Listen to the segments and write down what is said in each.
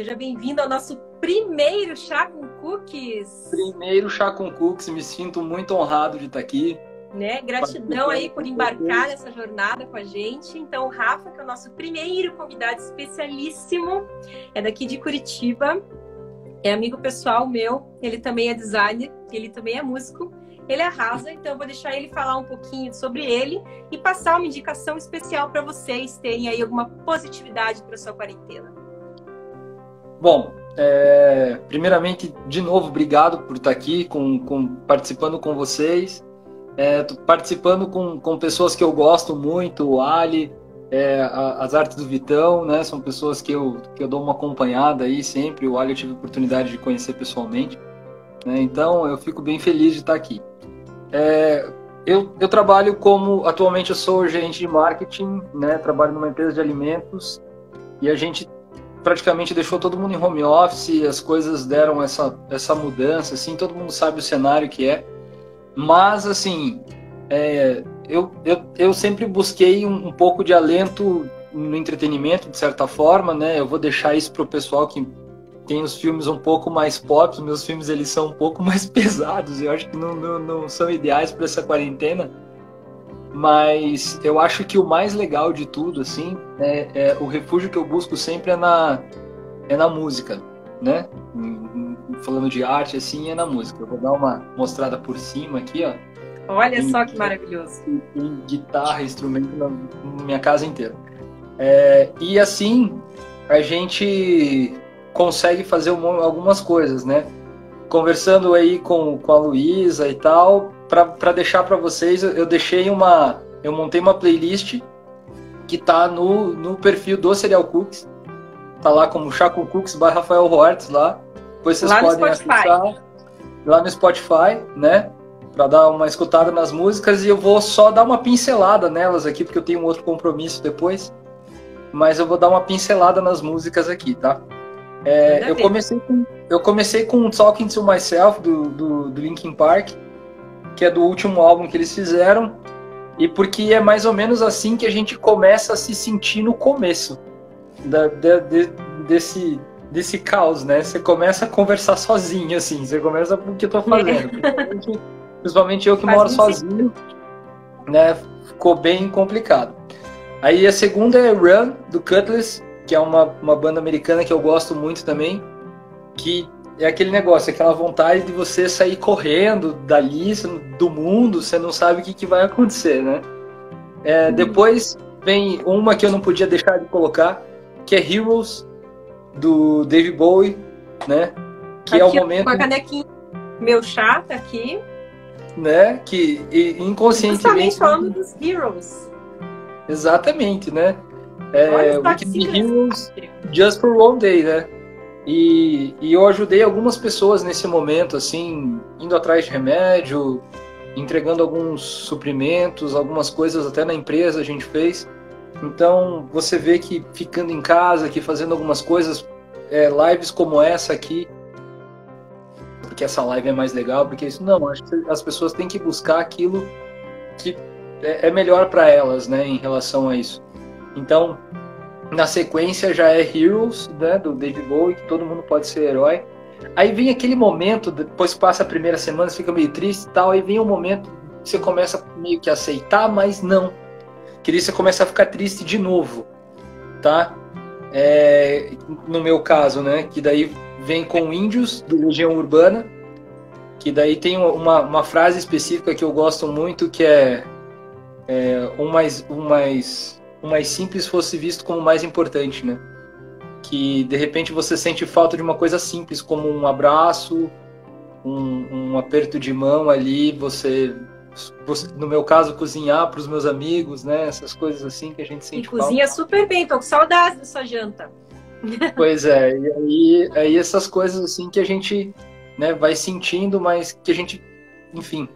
Seja bem-vindo ao nosso primeiro Chá com Cookies. Primeiro Chá com Cookies, me sinto muito honrado de estar aqui. Né? Gratidão aí por embarcar nessa jornada com a gente. Então, o Rafa, que é o nosso primeiro convidado especialíssimo, é daqui de Curitiba, é amigo pessoal meu, ele também é designer, ele também é músico. Ele arrasa, então eu vou deixar ele falar um pouquinho sobre ele e passar uma indicação especial para vocês terem aí alguma positividade para sua quarentena. Bom, é, primeiramente, de novo, obrigado por estar aqui com, com participando com vocês. É, participando com, com pessoas que eu gosto muito, o Ali, é, a, as artes do Vitão, né? São pessoas que eu, que eu dou uma acompanhada aí sempre. O Ali eu tive oportunidade de conhecer pessoalmente. Né? Então eu fico bem feliz de estar aqui. É, eu, eu trabalho como. Atualmente eu sou gerente de marketing, né? Trabalho numa empresa de alimentos e a gente praticamente deixou todo mundo em home office, as coisas deram essa, essa mudança, assim, todo mundo sabe o cenário que é. Mas, assim, é, eu, eu, eu sempre busquei um, um, pouco de alento no entretenimento, de certa forma, né? Eu vou deixar isso para o pessoal que tem os filmes um pouco mais pop, os meus filmes eles são um pouco mais pesados, eu acho que não, não, não são ideais para essa quarentena. Mas eu acho que o mais legal de tudo, assim, é, é, o refúgio que eu busco sempre é na, é na música, né? Falando de arte, assim, é na música. Eu vou dar uma mostrada por cima aqui, ó. Olha só que maravilhoso. Tem guitarra, instrumento na, na minha casa inteira. É, e assim, a gente consegue fazer algumas coisas, né? Conversando aí com, com a Luísa e tal, para deixar para vocês, eu deixei uma. Eu montei uma playlist que tá no, no perfil do Serial Cooks. Tá lá como Chaco Cooks by Rafael Hortz lá. Depois vocês lá podem acessar lá no Spotify, né? Para dar uma escutada nas músicas e eu vou só dar uma pincelada nelas aqui, porque eu tenho um outro compromisso depois. Mas eu vou dar uma pincelada nas músicas aqui, tá? É, eu, comecei com, eu comecei com Talking to Myself do, do, do Linkin Park, que é do último álbum que eles fizeram, e porque é mais ou menos assim que a gente começa a se sentir no começo da, de, de, desse, desse caos, né? Você começa a conversar sozinho, assim, você começa com o que eu tô fazendo. É. Principalmente, principalmente eu que Faz moro sozinho, né? Ficou bem complicado. Aí a segunda é Run, do Cutlass, que é uma, uma banda americana que eu gosto muito também, que é aquele negócio, aquela vontade de você sair correndo dali, do mundo, você não sabe o que, que vai acontecer, né? É, uhum. Depois vem uma que eu não podia deixar de colocar, que é Heroes, do Dave Bowie, né? Que aqui, é o momento... Com a canequinha meu chá tá aqui. Né? Que inconscientemente... Justamente falando dos Heroes. Exatamente, né? É, Wicked Heroes Just for One Day, né? E, e eu ajudei algumas pessoas nesse momento, assim, indo atrás de remédio, entregando alguns suprimentos, algumas coisas até na empresa a gente fez. Então você vê que ficando em casa, aqui fazendo algumas coisas, é, lives como essa aqui, porque essa live é mais legal, porque isso não, acho que as pessoas têm que buscar aquilo que é, é melhor para elas, né, em relação a isso. Então, na sequência já é Heroes, né, do David Bowie, que todo mundo pode ser herói. Aí vem aquele momento, depois passa a primeira semana, você fica meio triste e tal, aí vem o um momento que você começa meio que a aceitar, mas não. Que aí você começa a ficar triste de novo, tá? É, no meu caso, né, que daí vem com Índios, do Legião Urbana, que daí tem uma, uma frase específica que eu gosto muito, que é, é um mais... Um mais o mais simples fosse visto como mais importante, né? Que de repente você sente falta de uma coisa simples, como um abraço, um, um aperto de mão ali, você, você, no meu caso, cozinhar para os meus amigos, né? Essas coisas assim que a gente sente e falta. cozinha super bem, tô com saudade da sua janta. Pois é, e aí, aí essas coisas assim que a gente né, vai sentindo, mas que a gente, enfim,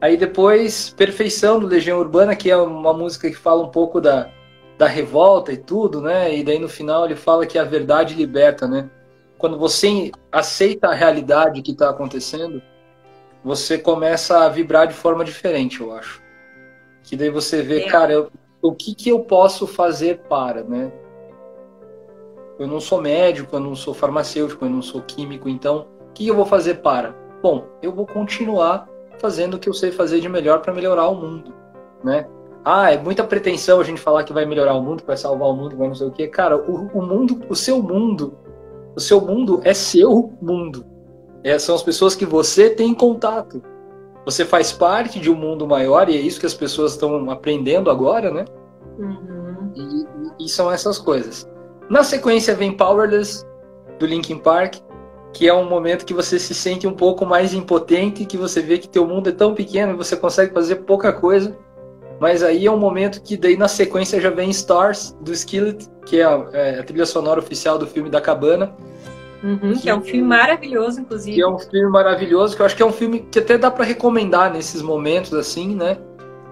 Aí depois, Perfeição do Legião Urbana, que é uma música que fala um pouco da, da revolta e tudo, né? E daí no final ele fala que a verdade liberta, né? Quando você aceita a realidade que está acontecendo, você começa a vibrar de forma diferente, eu acho. Que daí você vê, é. cara, eu, o que, que eu posso fazer para, né? Eu não sou médico, eu não sou farmacêutico, eu não sou químico, então o que eu vou fazer para? Bom, eu vou continuar fazendo o que eu sei fazer de melhor para melhorar o mundo, né? Ah, é muita pretensão a gente falar que vai melhorar o mundo, que vai salvar o mundo, vai não sei o quê. Cara, o, o mundo, o seu mundo, o seu mundo é seu mundo. É, são as pessoas que você tem contato. Você faz parte de um mundo maior e é isso que as pessoas estão aprendendo agora, né? Uhum. E, e, são essas coisas. Na sequência vem Powerless do Linkin Park, que é um momento que você se sente um pouco mais impotente, que você vê que teu mundo é tão pequeno e você consegue fazer pouca coisa. Mas aí é um momento que daí na sequência já vem Stars do Skillet, que é a, é a trilha sonora oficial do filme da Cabana. Uhum, que, que, é um filme maravilhoso, inclusive. Que é um filme maravilhoso, que eu acho que é um filme que até dá para recomendar nesses momentos, assim, né?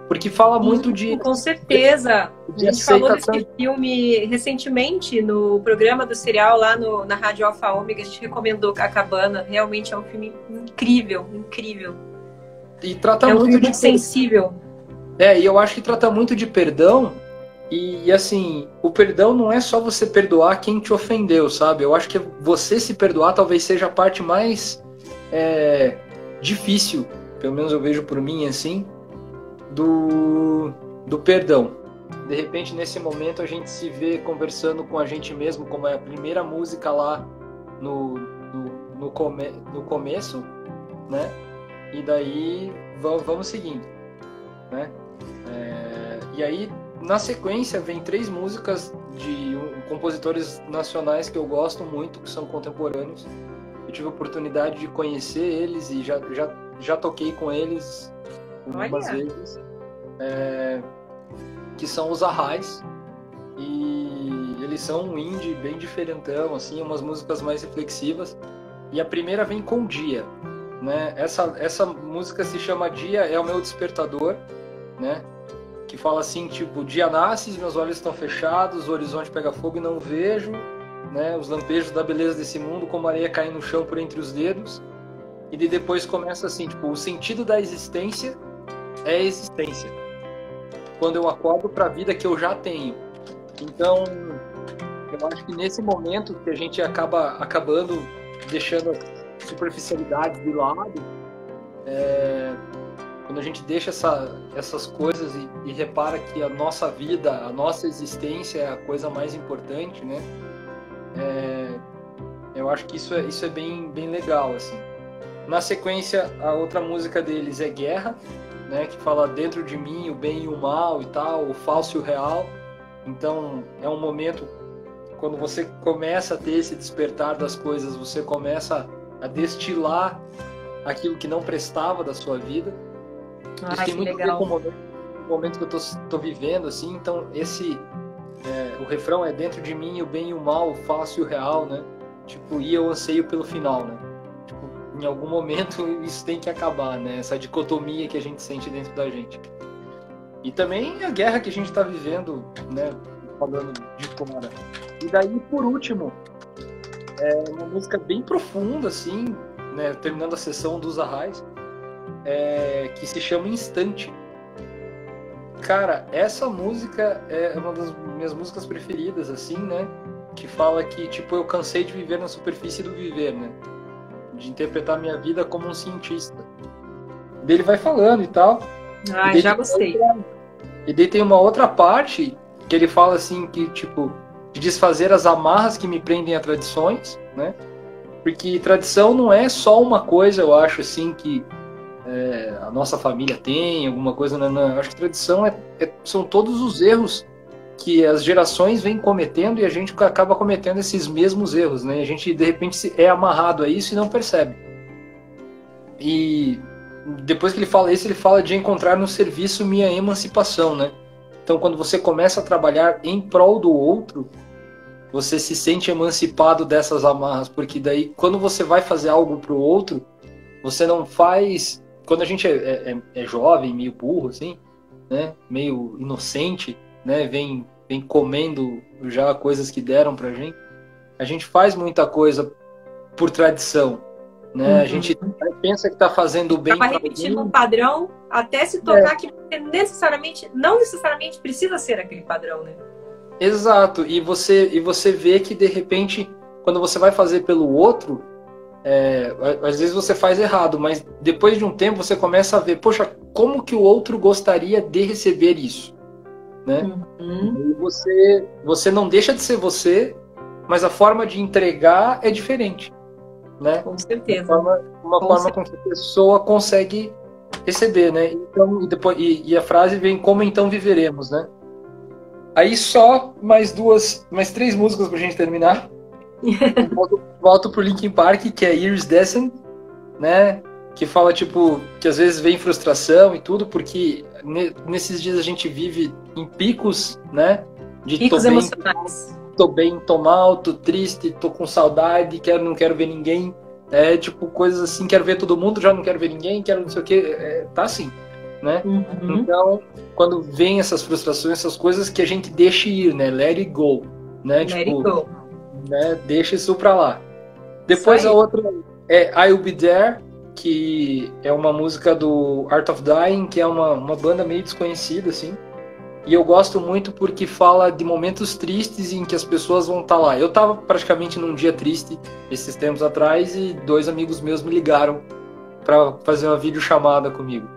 Porque fala muito de. Com certeza. De a gente falou desse filme recentemente no programa do serial lá no, na Rádio Alfa Ômega. A gente recomendou A Cabana. Realmente é um filme incrível, incrível. E trata é um muito, muito sensível. É, e eu acho que trata muito de perdão. E, e, assim, o perdão não é só você perdoar quem te ofendeu, sabe? Eu acho que você se perdoar talvez seja a parte mais é, difícil, pelo menos eu vejo por mim assim, do, do perdão. De repente, nesse momento, a gente se vê conversando com a gente mesmo, como é a primeira música lá no, no, no, come, no começo, né? E daí vamos seguindo, né? É, e aí, na sequência, vem três músicas de compositores nacionais que eu gosto muito, que são contemporâneos. Eu tive a oportunidade de conhecer eles e já, já, já toquei com eles algumas Olha. vezes. É, que são os Arrais. E eles são um indie bem diferentão, assim, umas músicas mais reflexivas. E a primeira vem com Dia. Né? Essa, essa música se chama Dia, é o meu despertador, né? Que fala assim, tipo, dia nasce, meus olhos estão fechados, o horizonte pega fogo e não vejo, né? Os lampejos da beleza desse mundo, como areia caindo no chão por entre os dedos. E depois começa assim, tipo, o sentido da existência é a existência. Quando eu acordo para a vida que eu já tenho. Então, eu acho que nesse momento que a gente acaba acabando deixando a superficialidade de lado, é, quando a gente deixa essa, essas coisas e, e, repara que a nossa vida, a nossa existência é a coisa mais importante, né? É, eu acho que isso é, isso é bem, bem legal, assim. Na sequência, a outra música deles é Guerra, né? Que fala dentro de mim o bem e o mal e tal, o falso e o real. Então, é um momento quando você começa a ter esse despertar das coisas, você começa a destilar aquilo que não prestava da sua vida. Isso tem muito legal. a ver com o momento, o momento que eu tô, vivendo, assim. Então, esse... É, o refrão é dentro de mim o bem e o mal, o falso e o real, né? Tipo, e eu anseio pelo final, né? Em algum momento isso tem que acabar, né? Essa dicotomia que a gente sente dentro da gente. E também a guerra que a gente está vivendo, né? Falando de fora. E daí, por último, é uma música bem profunda, assim, né? Terminando a sessão dos Arrais, é, que se chama Instante. Cara, essa música é uma das minhas músicas preferidas, assim, né? Que fala que, tipo, eu cansei de viver na superfície do viver, né? De interpretar minha vida como um cientista. Ele vai falando e tal. Ah, e já gostei. Outra, e daí tem uma outra parte que ele fala assim que tipo de desfazer as amarras que me prendem a tradições, né? Porque tradição não é só uma coisa, eu acho assim que é, a nossa família tem, alguma coisa, não, não. Eu acho que tradição é, é, são todos os erros que as gerações vêm cometendo e a gente acaba cometendo esses mesmos erros, né? A gente de repente é amarrado a isso e não percebe. E depois que ele fala isso, ele fala de encontrar no serviço minha emancipação, né? Então, quando você começa a trabalhar em prol do outro, você se sente emancipado dessas amarras, porque daí, quando você vai fazer algo para o outro, você não faz. Quando a gente é, é, é jovem, meio burro, assim, né? Meio inocente, né, vem, vem comendo já coisas que deram pra gente, a gente faz muita coisa por tradição. Né? Uhum. A gente pensa que está fazendo bem. Acaba repetindo um padrão até se tocar é. que necessariamente, não necessariamente precisa ser aquele padrão, né? Exato. E você, e você vê que de repente, quando você vai fazer pelo outro, é, às vezes você faz errado, mas depois de um tempo você começa a ver, poxa, como que o outro gostaria de receber isso, né? Uhum. E você, você não deixa de ser você, mas a forma de entregar é diferente, né? Com certeza. Uma forma, uma com forma com que a pessoa consegue receber, né? Então, e, depois, e, e a frase vem como então viveremos, né? Aí só mais duas, mais três músicas pra gente terminar volto, volto pro Linkin Park, que é Iris Descent, né? Que fala, tipo, que às vezes vem frustração e tudo, porque nesses dias a gente vive em picos, né? De picos tô emocionais. Bem, tô bem, tô mal, tô triste, tô com saudade, quero, não quero ver ninguém. É tipo coisas assim, quero ver todo mundo, já não quero ver ninguém, quero não sei o que. É, tá assim, né? Uhum. Então, quando vem essas frustrações, essas coisas que a gente deixa ir, né? Let it go. Né? Let tipo, it go né? Deixa isso pra lá. Depois a outra é I'll Be There, que é uma música do Art of Dying, que é uma, uma banda meio desconhecida, assim. E eu gosto muito porque fala de momentos tristes em que as pessoas vão estar tá lá. Eu estava praticamente num dia triste esses tempos atrás e dois amigos meus me ligaram para fazer uma videochamada comigo.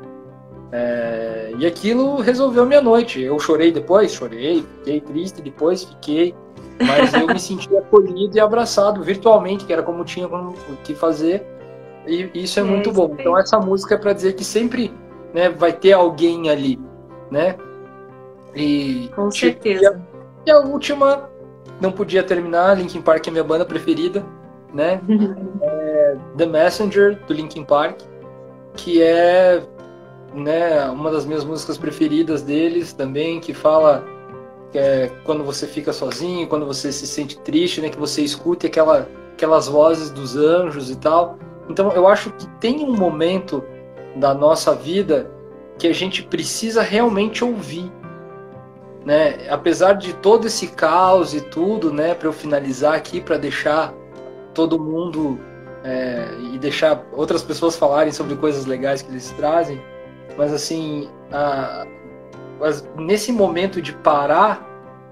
É... E aquilo resolveu minha noite. Eu chorei depois, chorei, fiquei triste depois, fiquei. Mas eu me senti acolhido e abraçado virtualmente, que era como tinha que fazer. E isso é, é muito bom. Então essa música é para dizer que sempre né, vai ter alguém ali, né? E, Com certeza. E a, e a última, não podia terminar, Linkin Park é minha banda preferida, né? é The Messenger, do Linkin Park, que é né, uma das minhas músicas preferidas deles também, que fala que é quando você fica sozinho, quando você se sente triste, né, que você escute aquela, aquelas vozes dos anjos e tal. Então eu acho que tem um momento da nossa vida que a gente precisa realmente ouvir, né? Apesar de todo esse caos e tudo, né? Para eu finalizar aqui, para deixar todo mundo é, e deixar outras pessoas falarem sobre coisas legais que eles trazem, mas assim, a, mas nesse momento de parar,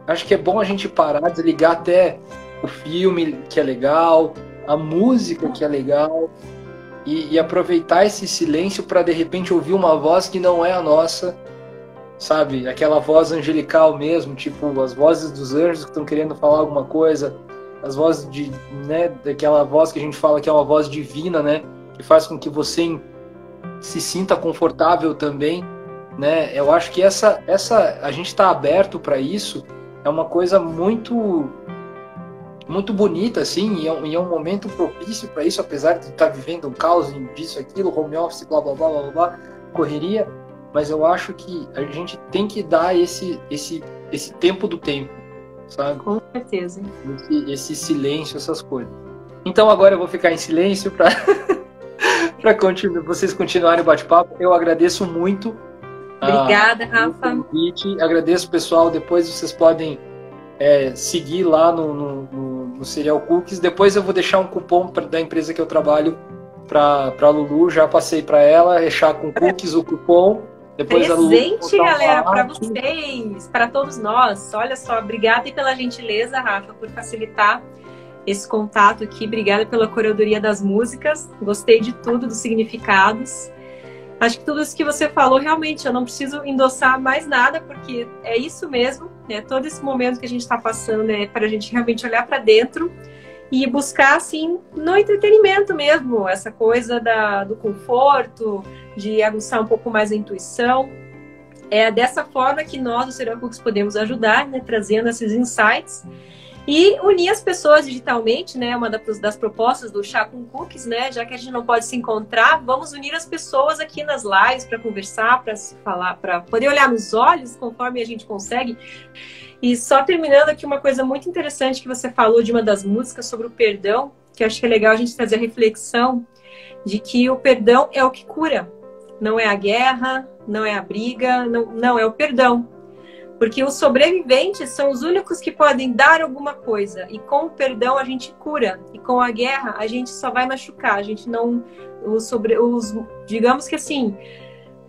acho que é bom a gente parar, desligar até o filme que é legal, a música que é legal, e, e aproveitar esse silêncio para de repente ouvir uma voz que não é a nossa, sabe? Aquela voz angelical mesmo, tipo as vozes dos anjos que estão querendo falar alguma coisa, as vozes de, né, daquela voz que a gente fala que é uma voz divina, né? Que faz com que você se sinta confortável também né? Eu acho que essa, essa a gente está aberto para isso é uma coisa muito muito bonita assim e é, e é um momento propício para isso apesar de estar tá vivendo um caos disso aquilo home office blá blá blá blá blá correria mas eu acho que a gente tem que dar esse esse esse tempo do tempo sabe com certeza esse, esse silêncio essas coisas então agora eu vou ficar em silêncio para para continuar vocês continuarem o bate-papo eu agradeço muito Obrigada, ah, Rafa. Convite. Agradeço, pessoal. Depois vocês podem é, seguir lá no, no, no, no, Serial Cookies. Depois eu vou deixar um cupom pra, da empresa que eu trabalho para a Lulu. Já passei para ela, deixar com cookies o cupom. Depois Presente, galera, para vocês, para todos nós. Olha só, obrigada pela gentileza, Rafa, por facilitar esse contato aqui. Obrigada pela curadoria das músicas. Gostei de tudo, dos significados. Acho que tudo isso que você falou, realmente, eu não preciso endossar mais nada, porque é isso mesmo, né? Todo esse momento que a gente está passando é para a gente realmente olhar para dentro e buscar, assim, no entretenimento mesmo, essa coisa da, do conforto, de aguçar um pouco mais a intuição. É dessa forma que nós, Serial Cooks, podemos ajudar, né? Trazendo esses insights e unir as pessoas digitalmente, né? Uma das propostas do Chá com Cookies, né? Já que a gente não pode se encontrar, vamos unir as pessoas aqui nas lives para conversar, para se falar, para poder olhar nos olhos conforme a gente consegue. E só terminando aqui uma coisa muito interessante que você falou de uma das músicas sobre o perdão, que eu acho que é legal a gente trazer a reflexão de que o perdão é o que cura. Não é a guerra, não é a briga, não, não é o perdão. Porque os sobreviventes são os únicos que podem dar alguma coisa. E com o perdão a gente cura. E com a guerra a gente só vai machucar. A gente não. Os sobre, os, digamos que assim.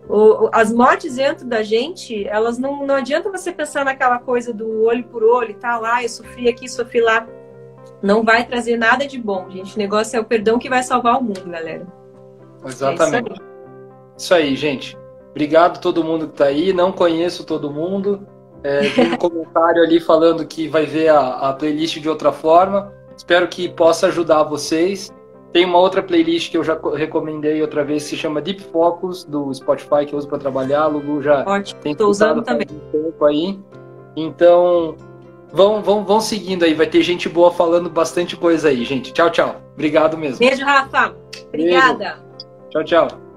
o, as mortes dentro da gente, elas não, não adianta você pensar naquela coisa do olho por olho, tá lá, eu sofri aqui, sofri lá. Não vai trazer nada de bom, gente. O negócio é o perdão que vai salvar o mundo, galera. Exatamente. É isso, aí. isso, aí. gente. Obrigado a todo mundo que tá aí. Não conheço todo mundo. É, tem um comentário ali falando que vai ver a, a playlist de outra forma. Espero que possa ajudar vocês. Tem uma outra playlist que eu já recomendei outra vez, que se chama Deep Focus, do Spotify, que eu uso para trabalhar. Lulu já Ótimo, tem estou usando também. Um tempo aí. Então, vão, vão, vão seguindo aí. Vai ter gente boa falando bastante coisa aí, gente. Tchau, tchau. Obrigado mesmo. Beijo, Rafa. Obrigada. Beijo. Tchau, tchau.